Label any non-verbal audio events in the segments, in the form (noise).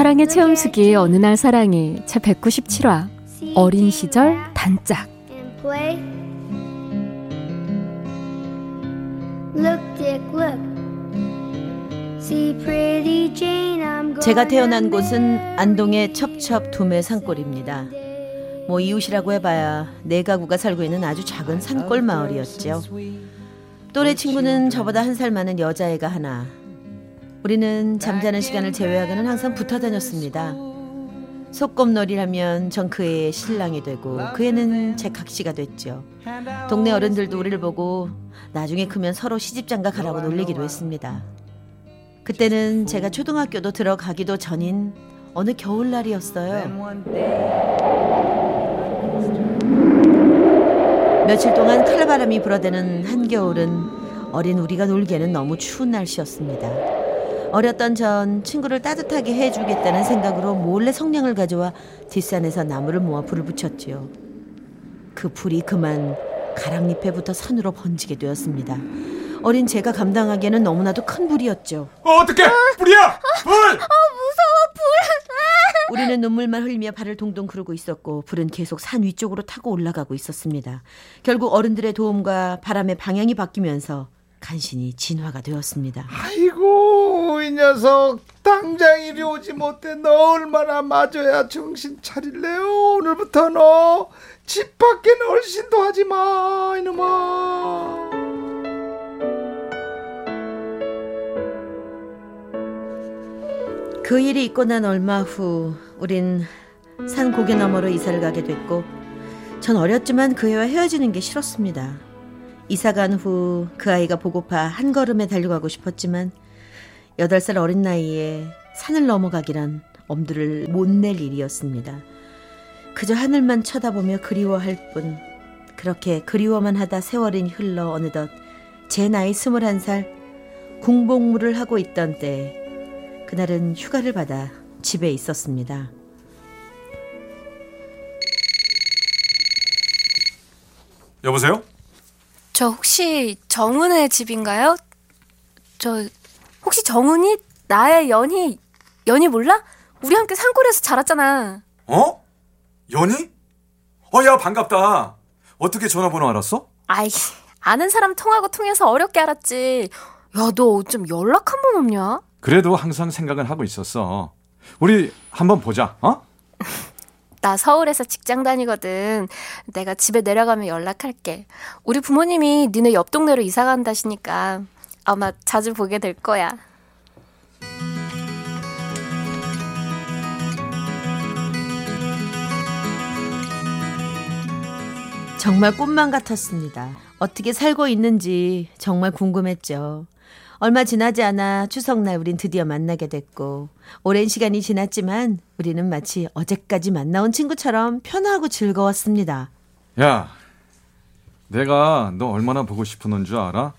사랑의 체험수기 어느 날 사랑이 제 197화 어린 시절 단짝 제가 태어난 곳은 안동의 첩첩 두매 산골입니다. 뭐 이웃이라고 해봐야 네 가구가 살고 있는 아주 작은 산골 마을이었죠. 또래 친구는 저보다 한 살 많은 여자애가 하나, 우리는 잠자는 시간을 제외하고는 항상 붙어 다녔습니다. 소꿉놀이라면 전그 애의 신랑이 되고 그 애는 제 각시가 됐죠. 동네 어른들도 우리를 보고 나중에 크면 서로 시집장가 가라고 놀리기도 했습니다. 그때는 제가 초등학교도 들어가기도 전인 어느 겨울날이었어요. 며칠 동안 칼바람이 불어대는 한겨울은 어린 우리가 놀기에는 너무 추운 날씨였습니다. 어렸던 전 친구를 따뜻하게 해주겠다는 생각으로 몰래 성냥을 가져와 뒷산에서 나무를 모아 불을 붙였지요. 그 불이 그만 가랑잎에 붙어 산으로 번지게 되었습니다. 어린 제가 감당하기에는 너무나도 큰 불이었죠. 어, 어떻게 불이야? 불! 어, 무서워 불! 우리는 눈물만 흘리며 발을 동동 구르고 있었고 불은 계속 산 위쪽으로 타고 올라가고 있었습니다. 결국 어른들의 도움과 바람의 방향이 바뀌면서 간신히 진화가 되었습니다. 아이고 이 녀석. 당장 이리 오지 못해. 너 얼마나 맞아야 정신 차릴래요? 오늘부터 너. 집 밖에는 얼씬도 하지 마 이놈아. 그 일이 있고 난 얼마 후 우린 산 고개 너머로 이사를 가게 됐고 전 어렸지만 그 애와 헤어지는 게 싫었습니다. 이사 간 후 그 아이가 보고파 한 걸음에 달려가고 싶었지만 8살 어린 나이에 산을 넘어가기란 엄두를 못 낼 일이었습니다. 그저 하늘만 쳐다보며 그리워할 뿐 그렇게 그리워만 하다 세월이 흘러 어느덧 제 나이 21살 궁복무를 하고 있던 때 그날은 휴가를 받아 집에 있었습니다. 여보세요? 저 혹시 정은의 집인가요? 저 혹시 정은이 나의 연희 연희 몰라? 우리 함께 산골에서 자랐잖아. 어? 연희? 어 야 반갑다. 어떻게 전화번호 알았어? 아이 아는 사람 통하고 통해서 어렵게 알았지. 야너 어쩜 연락 한 번 없냐? 그래도 항상 생각은 하고 있었어. 우리 한번 보자. 어? 나 서울에서 직장 다니거든. 내가 집에 내려가면 연락할게. 우리 부모님이 니네 옆 동네로 이사 간다시니까 아마 자주 보게 될 거야. 정말 꿈만 같았습니다. 어떻게 살고 있는지 정말 궁금했죠. 얼마 지나지 않아 추석날 우린 드디어 만나게 됐고 오랜 시간이 지났지만 우리는 마치 어제까지 만나온 친구처럼 편하고 즐거웠습니다. 야, 내가 너 얼마나 보고 싶었는 줄 알아?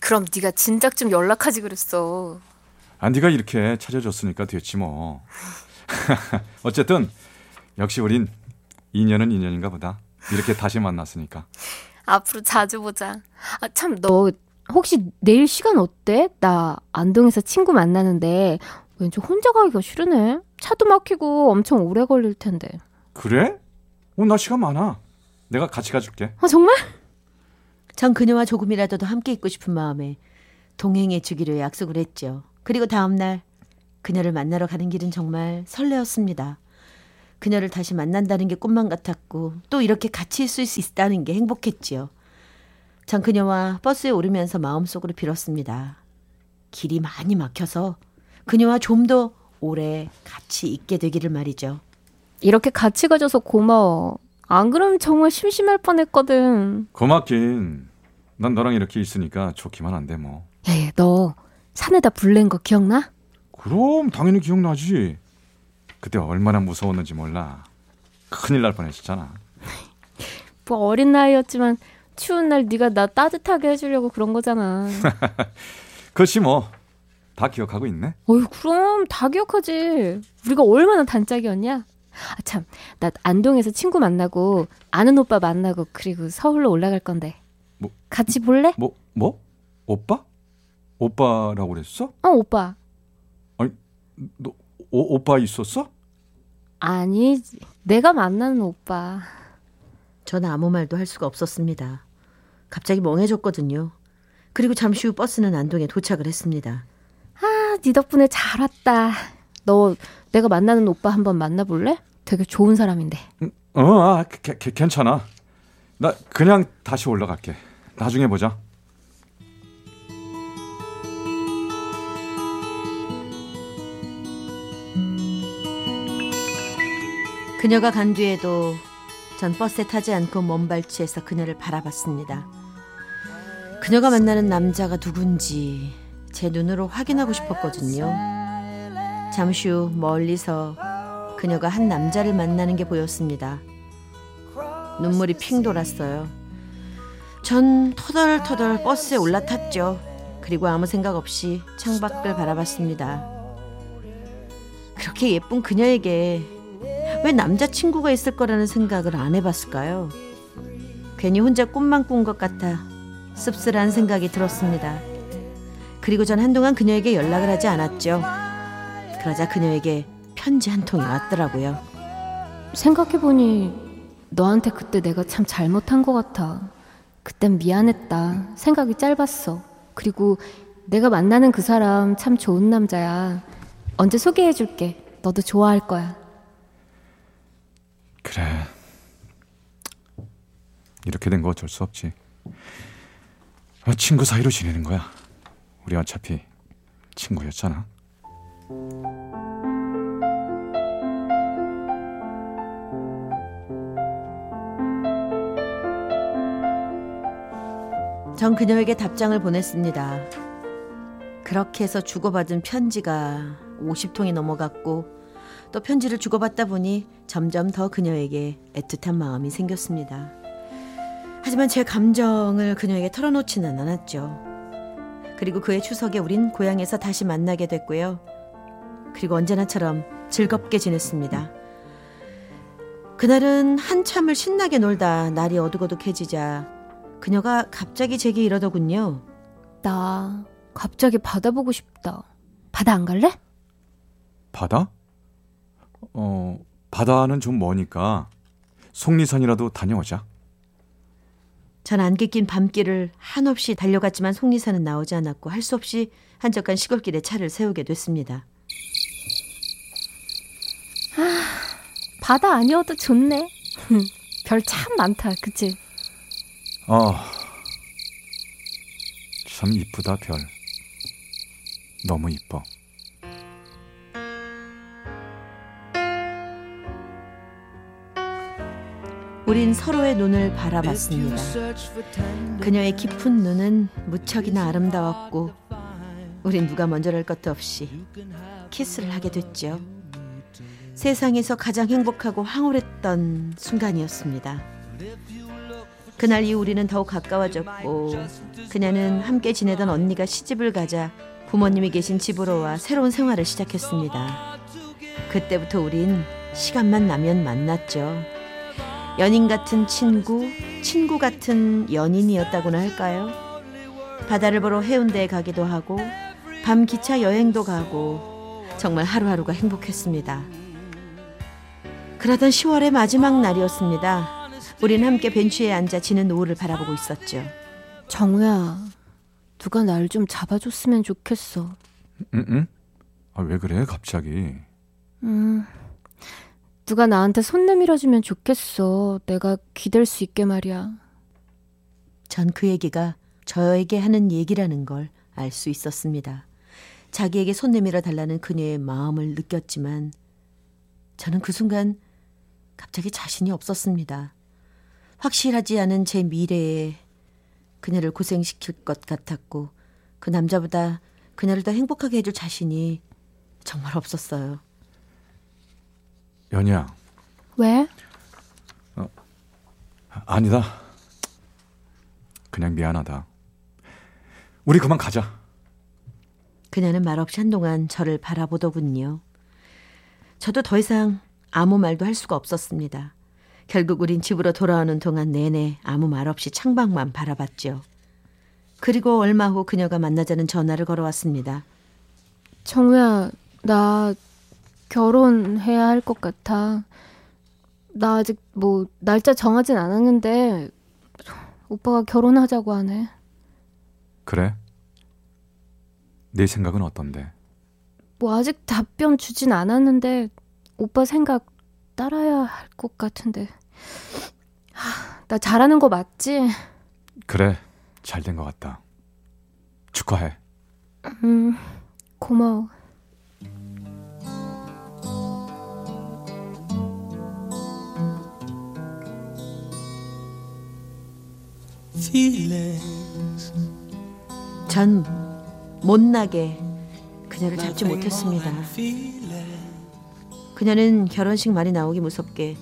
그럼 네가 진작 좀 연락하지 그랬어. 아, 네가 이렇게 찾아줬으니까 됐지 뭐. (laughs) 어쨌든 역시 우린 인연은 인연인가 보다. 이렇게 다시 만났으니까. 앞으로 자주 보자. 아, 참, 너 혹시 내일 시간 어때? 나 안동에서 친구 만나는데 왠지 혼자 가기가 싫으네. 차도 막히고 엄청 오래 걸릴 텐데. 그래? 어, 나 시간 많아. 내가 같이 가줄게. 아, 정말? 전 그녀와 조금이라도 더 함께 있고 싶은 마음에 동행해 주기로 약속을 했죠. 그리고 다음날 그녀를 만나러 가는 길은 정말 설레었습니다. 그녀를 다시 만난다는 게 꿈만 같았고 또 이렇게 같이 있을 수 있다는 게 행복했지요. 전 그녀와 버스에 오르면서 마음속으로 빌었습니다. 길이 많이 막혀서 그녀와 좀 더 오래 같이 있게 되기를 말이죠. 이렇게 같이 가줘서 고마워. 안 그러면 정말 심심할 뻔했거든. 고맙긴. 난 너랑 이렇게 있으니까 좋기만 한데 뭐. 야, 야, 너 산에다 불낸 거 기억나? 그럼 당연히 기억나지. 그때 얼마나 무서웠는지 몰라. 큰일 날 뻔했었잖아. 뭐 어린 나이였지만 추운 날 네가 나 따뜻하게 해주려고 그런 거잖아. (laughs) 그렇지 뭐. 다 기억하고 있네. 어휴 그럼 다 기억하지. 우리가 얼마나 단짝이었냐. 아 참, 나 안동에서 친구 만나고 아는 오빠 만나고 그리고 서울로 올라갈 건데. 뭐? 같이 볼래? 뭐 뭐? 오빠? 오빠라고 그랬어? 어 오빠. 너 오, 오빠 있었어? 아니 내가 만나는 오빠. 전 아무 말도 할 수가 없었습니다. 갑자기 멍해졌거든요. 그리고 잠시 후 버스는 안동에 도착을 했습니다. 아, 네 덕분에 잘 왔다. 너 내가 만나는 오빠 한번 만나볼래? 되게 좋은 사람인데. 어, 아, 게, 게, 괜찮아. 나 그냥 다시 올라갈게. 나중에 보자. 그녀가 간 뒤에도 전 버스에 타지 않고 먼발치에서 그녀를 바라봤습니다. 그녀가 만나는 남자가 누군지 제 눈으로 확인하고 싶었거든요. 잠시 후 멀리서 그녀가 한 남자를 만나는 게 보였습니다. 눈물이 핑 돌았어요. 전 터덜터덜 버스에 올라탔죠. 그리고 아무 생각 없이 창밖을 바라봤습니다. 그렇게 예쁜 그녀에게 왜 남자친구가 있을 거라는 생각을 안 해봤을까요? 괜히 혼자 꿈만 꾼 것 같아 씁쓸한 생각이 들었습니다. 그리고 전 한동안 그녀에게 연락을 하지 않았죠. 그러자 그녀에게 편지 한 통이 왔더라고요. 생각해보니 너한테 그때 내가 참 잘못한 것 같아. 그땐 미안했다. 생각이 짧았어. 그리고 내가 만나는 그 사람 참 좋은 남자야. 언제 소개해줄게. 너도 좋아할 거야. 그래. 이렇게 된 거 어쩔 수 없지. 아, 친구 사이로 지내는 거야. 우리 어차피 친구였잖아. 전 그녀에게 답장을 보냈습니다. 그렇게 해서 주고받은 편지가 50통이 넘어갔고 또 편지를 주고받다 보니 점점 더 그녀에게 애틋한 마음이 생겼습니다. 하지만 제 감정을 그녀에게 털어놓지는 않았죠. 그리고 그의 추석에 우린 고향에서 다시 만나게 됐고요. 그리고 언제나처럼 즐겁게 지냈습니다. 그날은 한참을 신나게 놀다 날이 어둑어둑해지자 그녀가 갑자기 제게 이러더군요. 나 갑자기 바다 보고 싶다. 바다 안 갈래? 바다? 어, 바다는 좀 머니까 속리산이라도 다녀오자. 전 안개 낀 밤길을 한없이 달려갔지만 속리산은 나오지 않았고 할 수 없이 한적한 시골길에 차를 세우게 됐습니다. 바다 아니어도 좋네. (laughs) 별 참 많다. 그치? 어, 참 이쁘다 별. 너무 이뻐. 우린 서로의 눈을 바라봤습니다. 그녀의 깊은 눈은 무척이나 아름다웠고 우린 누가 먼저랄 것도 없이 키스를 하게 됐죠. 세상에서 가장 행복하고 황홀했던 순간이었습니다. 그날 이후 우리는 더욱 가까워졌고 그녀는 함께 지내던 언니가 시집을 가자 부모님이 계신 집으로 와 새로운 생활을 시작했습니다. 그때부터 우린 시간만 나면 만났죠. 연인 같은 친구, 친구 같은 연인이었다고나 할까요? 바다를 보러 해운대에 가기도 하고 밤 기차 여행도 가고 정말 하루하루가 행복했습니다. 그러던 10월의 마지막 날이었습니다. 우린 함께 벤치에 앉아 지는 노을을 바라보고 있었죠. 정우야, 누가 날 좀 잡아줬으면 좋겠어. 응, 응? 아, 왜 그래, 갑자기? 음, 누가 나한테 손 내밀어주면 좋겠어. 내가 기댈 수 있게 말이야. 전 그 얘기가 저에게 하는 얘기라는 걸 알 수 있었습니다. 자기에게 손 내밀어 달라는 그녀의 마음을 느꼈지만 저는 그 순간 갑자기 자신이 없었습니다. 확실하지 않은 제 미래에 그녀를 고생시킬 것 같았고 그 남자보다 그녀를 더 행복하게 해줄 자신이 정말 없었어요. 연희야, 왜? 아니다. 그냥 미안하다. 우리 그만 가자. 그녀는 말없이 한동안 저를 바라보더군요. 저도 더 이상 아무 말도 할 수가 없었습니다. 결국 우린 집으로 돌아오는 동안 내내 아무 말 없이 창밖만 바라봤죠. 그리고 얼마 후 그녀가 만나자는 전화를 걸어왔습니다. 정우야, 나 결혼해야 할 것 같아. 나 아직 뭐 날짜 정하진 않았는데 오빠가 결혼하자고 하네. 그래? 네 생각은 어떤데? 뭐 아직 답변 주진 않았는데 오빠 생각 따라야 할 것 같은데. 하, 나 잘하는 거 맞지? 그래, 잘 된 것 같다. 축하해. 음, 고마워. 전 못나게 그녀를 잡지 못했습니다. 그녀는 결혼식 말이 나오기 무섭게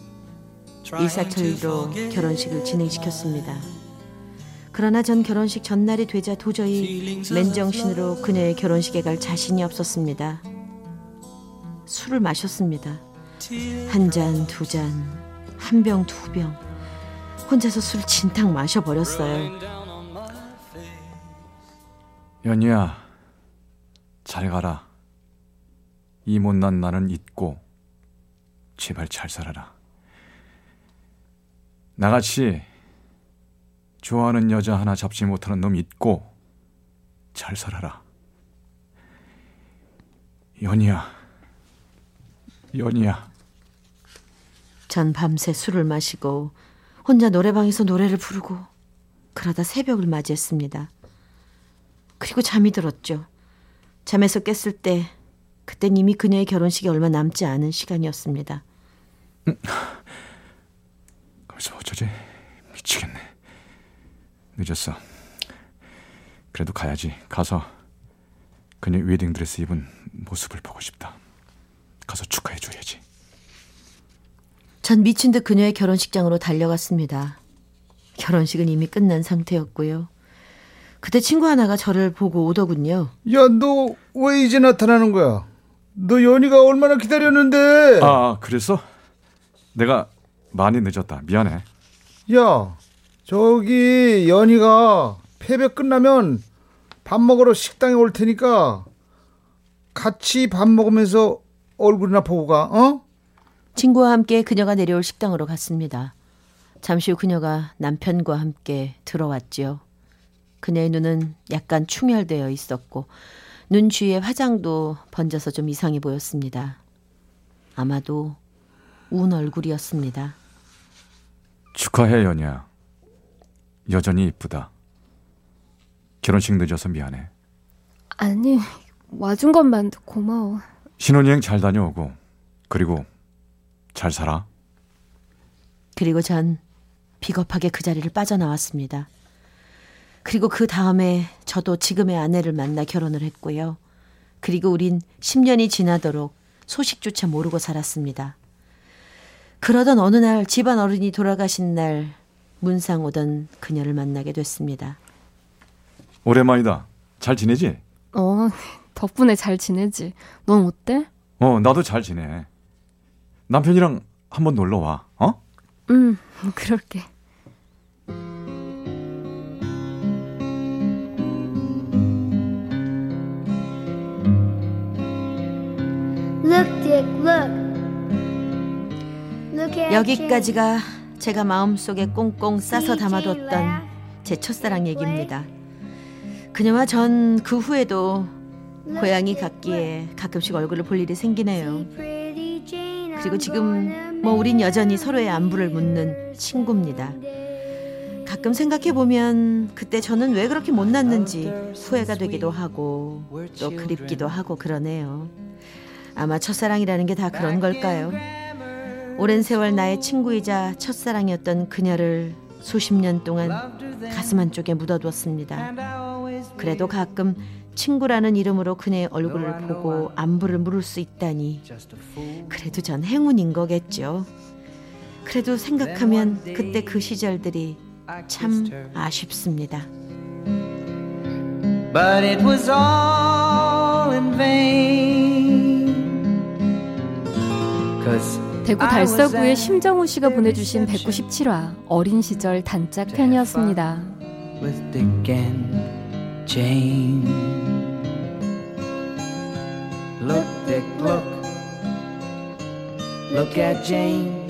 일사천리로 결혼식을 진행시켰습니다. 그러나 전 결혼식 전날이 되자 도저히 맨정신으로 그녀의 결혼식에 갈 자신이 없었습니다. 술을 마셨습니다. 한 잔, 두 잔, 한 병, 두 병. 혼자서 술 진탕 마셔버렸어요. 연희야, 잘 가라. 이 못난 나는 잊고 제발 잘 살아라. 나같이 좋아하는 여자 하나 잡지 못하는 놈 잊고 잘 살아라. 연희야, 연희야. 전 밤새 술을 마시고 혼자 노래방에서 노래를 부르고 그러다 새벽을 맞이했습니다. 그리고 잠이 들었죠. 잠에서 깼을 때 그땐 이미 그녀의 결혼식이 얼마 남지 않은 시간이었습니다. 거기서 어쩌지? 미치겠네. 늦었어. 그래도 가야지. 가서 그녀 웨딩 드레스 입은 모습을 보고 싶다. 가서 축하해 줘야지. 전 미친 듯 그녀의 결혼식장으로 달려갔습니다. 결혼식은 이미 끝난 상태였고요. 그때 친구 하나가 저를 보고 오더군요. 야, 너 왜 이제 나타나는 거야? 너 연희가 얼마나 기다렸는데? 아, 그랬어? 내가 많이 늦었다. 미안해. 야, 저기 연희가 패배 끝나면 밥 먹으러 식당에 올 테니까 같이 밥 먹으면서 얼굴이나 보고 가. 어? 친구와 함께 그녀가 내려올 식당으로 갔습니다. 잠시 후 그녀가 남편과 함께 들어왔지요. 그녀의 눈은 약간 충혈되어 있었고 눈 주위에 화장도 번져서 좀 이상해 보였습니다. 아마도 운 얼굴이었습니다. 축하해, 연희야. 여전히 이쁘다. 결혼식 늦어서 미안해. 아니, 와준 것만 고마워. 신혼여행 잘 다녀오고, 그리고 잘 살아. 그리고 전 비겁하게 그 자리를 빠져나왔습니다. 그리고 그 다음에 저도 지금의 아내를 만나 결혼을 했고요. 그리고 우린 10년이 지나도록 소식조차 모르고 살았습니다. 그러던 어느 날 집안 어른이 돌아가신 날 문상 오던 그녀를 만나게 됐습니다. 오랜만이다. 잘 지내지? 어, 덕분에 잘 지내지. 넌 어때? 어, 나도 잘 지내. 남편이랑 한번 놀러 와. 어? 응, 그럴게. Look, Dick, look. Look at 여기까지가 제가 마음속에 꽁꽁 싸서 담아뒀던 제 첫사랑 얘기입니다. 그녀와 전 그 후에도 고양이 같기에 가끔씩 얼굴을 볼 일이 생기네요. 그리고 지금 뭐 우린 여전히 서로의 안부를 묻는 친구입니다. 가끔 생각해 보면 그때 저는 왜 그렇게 못났는지 후회가 되기도 하고 또 그립기도 하고 그러네요. 아마 첫사랑이라는 게 다 그런 걸까요? 오랜 세월 나의 친구이자 첫사랑이었던 그녀를 수십 년 동안 가슴 한쪽에 묻어두었습니다. 그래도 가끔 친구라는 이름으로 그녀의 얼굴을 보고 안부를 물을 수 있다니 그래도 전 행운인 거겠죠. 그래도 생각하면 그때 그 시절들이 참 아쉽습니다. But it was all in vain. 'Cause 대구 달서구의 심정우 씨가 보내주신 197화 어린 시절 단짝 편이었습니다. with Dick and Jane. Look at Jane.